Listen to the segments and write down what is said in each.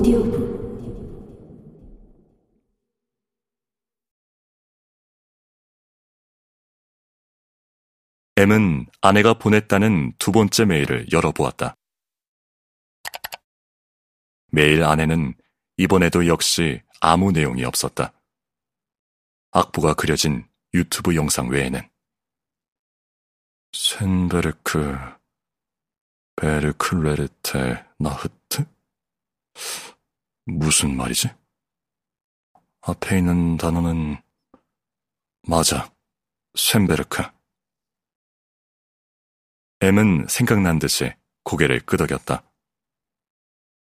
오디오북 M은 아내가 보냈다는 두 번째 메일을 열어보았다. 메일 안에는 이번에도 역시 아무 내용이 없었다. 악보가 그려진 유튜브 영상 외에는 쇤베르크 베르클레르테 나흐트? 무슨 말이지? 앞에 있는 단어는 맞아, 쇤베르크. M은 생각난 듯이 고개를 끄덕였다.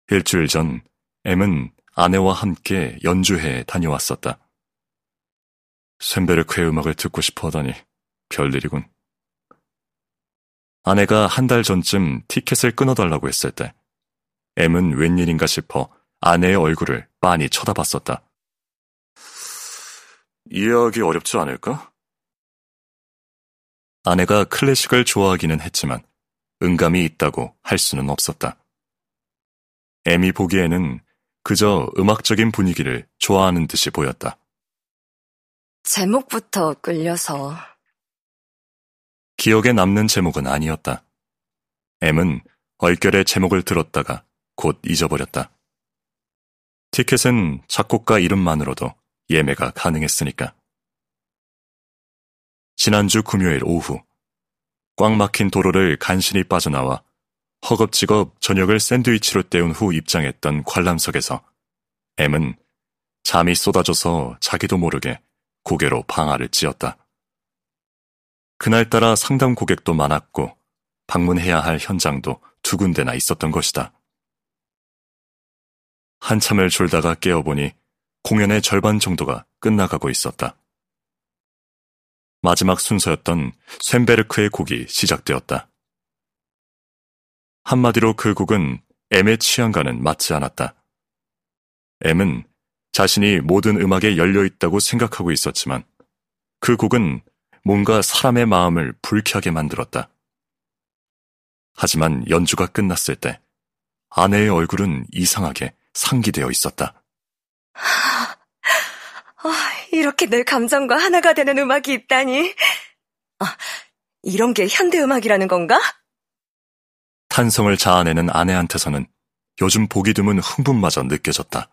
일주일 전 M은 아내와 함께 연주회에 다녀왔었다. 쇤베르크의 음악을 듣고 싶어 하다니 별일이군. 아내가 한 달 전쯤 티켓을 끊어달라고 했을 때 M은 웬일인가 싶어 아내의 얼굴을 빤히 쳐다봤었다. 이해하기 어렵지 않을까? 아내가 클래식을 좋아하기는 했지만 응감이 있다고 할 수는 없었다. M이 보기에는 그저 음악적인 분위기를 좋아하는 듯이 보였다. 제목부터 끌려서. 기억에 남는 제목은 아니었다. M은 얼결에 제목을 들었다가 곧 잊어버렸다. 티켓은 작곡가 이름만으로도 예매가 가능했으니까. 지난주 금요일 오후, 꽉 막힌 도로를 간신히 빠져나와 허겁지겁 저녁을 샌드위치로 때운 후 입장했던 관람석에서 M은 잠이 쏟아져서 자기도 모르게 고개로 방아를 찧었다. 그날따라 상담 고객도 많았고 방문해야 할 현장도 두 군데나 있었던 것이다. 한참을 졸다가 깨어보니 공연의 절반 정도가 끝나가고 있었다. 마지막 순서였던 쇤베르크의 곡이 시작되었다. 한마디로 그 곡은 M의 취향과는 맞지 않았다. M은 자신이 모든 음악에 열려 있다고 생각하고 있었지만 그 곡은 뭔가 사람의 마음을 불쾌하게 만들었다. 하지만 연주가 끝났을 때 아내의 얼굴은 이상하게 상기되어 있었다. 아, 이렇게 내 감정과 하나가 되는 음악이 있다니. 아, 이런 게 현대음악이라는 건가? 탄성을 자아내는 아내한테서는 요즘 보기 드문 흥분마저 느껴졌다.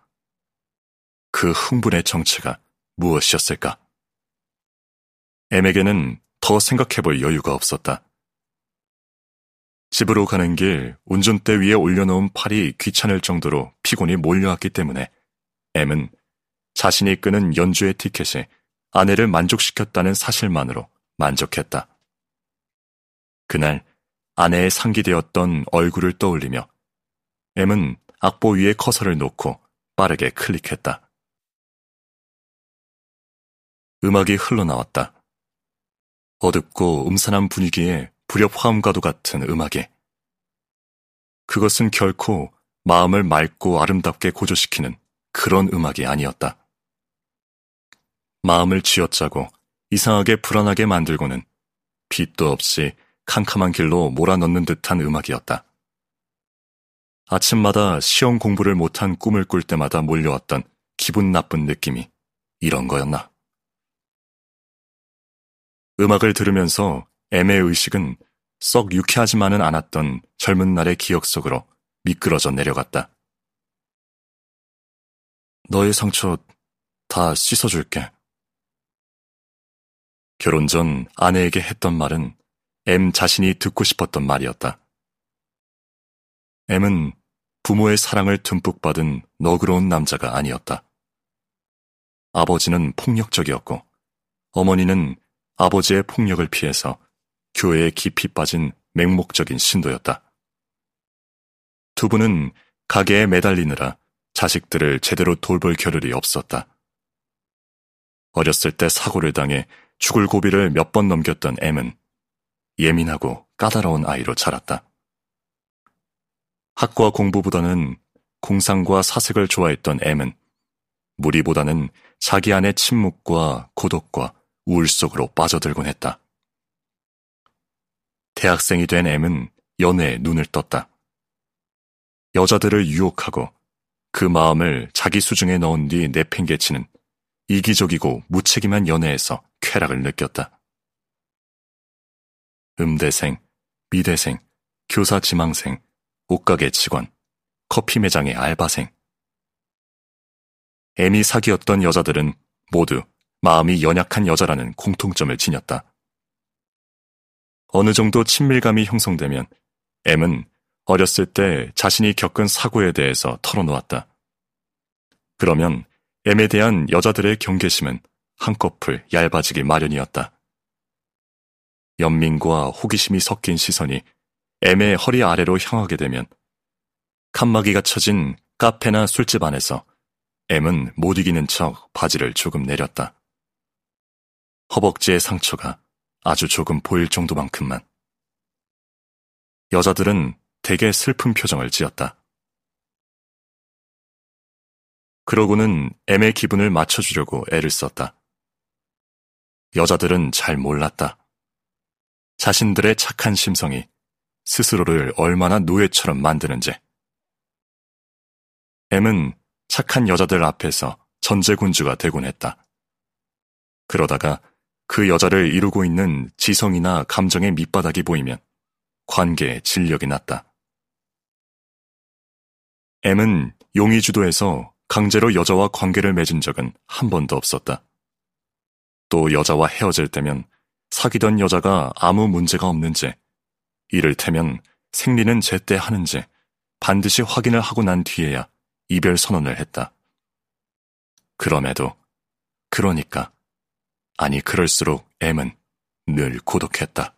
그 흥분의 정체가 무엇이었을까? M에게는 더 생각해볼 여유가 없었다. 집으로 가는 길 운전대 위에 올려놓은 팔이 귀찮을 정도로 피곤이 몰려왔기 때문에 M은 자신이 끄는 연주의 티켓이 아내를 만족시켰다는 사실만으로 만족했다. 그날 아내의 상기되었던 얼굴을 떠올리며 M은 악보 위에 커서를 놓고 빠르게 클릭했다. 음악이 흘러나왔다. 어둡고 음산한 분위기에 불협 화음과도 같은 음악에 그것은 결코 마음을 맑고 아름답게 고조시키는 그런 음악이 아니었다. 마음을 쥐어짜고 이상하게 불안하게 만들고는 빛도 없이 캄캄한 길로 몰아넣는 듯한 음악이었다. 아침마다 시험 공부를 못한 꿈을 꿀 때마다 몰려왔던 기분 나쁜 느낌이 이런 거였나? 음악을 들으면서 M의 의식은 썩 유쾌하지만은 않았던 젊은 날의 기억 속으로 미끄러져 내려갔다. 너의 상처 다 씻어줄게. 결혼 전 아내에게 했던 말은 M 자신이 듣고 싶었던 말이었다. M은 부모의 사랑을 듬뿍 받은 너그러운 남자가 아니었다. 아버지는 폭력적이었고 어머니는 아버지의 폭력을 피해서 교회에 깊이 빠진 맹목적인 신도였다. 두 분은 가게에 매달리느라 자식들을 제대로 돌볼 겨를이 없었다. 어렸을 때 사고를 당해 죽을 고비를 몇 번 넘겼던 M은 예민하고 까다로운 아이로 자랐다. 학과 공부보다는 공상과 사색을 좋아했던 M은 무리보다는 자기 안의 침묵과 고독과 우울 속으로 빠져들곤 했다. 대학생이 된 M은 연애에 눈을 떴다. 여자들을 유혹하고 그 마음을 자기 수중에 넣은 뒤 내팽개치는 이기적이고 무책임한 연애에서 쾌락을 느꼈다. 음대생, 미대생, 교사 지망생, 옷가게 직원, 커피 매장의 알바생. 애미 사귀었던 여자들은 모두 마음이 연약한 여자라는 공통점을 지녔다. 어느 정도 친밀감이 형성되면 M은 어렸을 때 자신이 겪은 사고에 대해서 털어놓았다. 그러면 M에 대한 여자들의 경계심은 한꺼풀 얇아지기 마련이었다. 연민과 호기심이 섞인 시선이 M의 허리 아래로 향하게 되면 칸막이가 쳐진 카페나 술집 안에서 M은 못 이기는 척 바지를 조금 내렸다. 허벅지의 상처가 아주 조금 보일 정도만큼만. 여자들은 되게 슬픈 표정을 지었다. 그러고는 M의 기분을 맞춰주려고 애를 썼다. 여자들은 잘 몰랐다. 자신들의 착한 심성이 스스로를 얼마나 노예처럼 만드는지. M은 착한 여자들 앞에서 전제군주가 되곤 했다. 그러다가 그 여자를 이루고 있는 지성이나 감정의 밑바닥이 보이면 관계에 진력이 났다. M은 용의 주도에서 강제로 여자와 관계를 맺은 적은 한 번도 없었다. 또 여자와 헤어질 때면 사귀던 여자가 아무 문제가 없는지, 이를테면 생리는 제때 하는지 반드시 확인을 하고 난 뒤에야 이별 선언을 했다. 그럼에도, 그러니까, 아니 그럴수록 M은 늘 고독했다.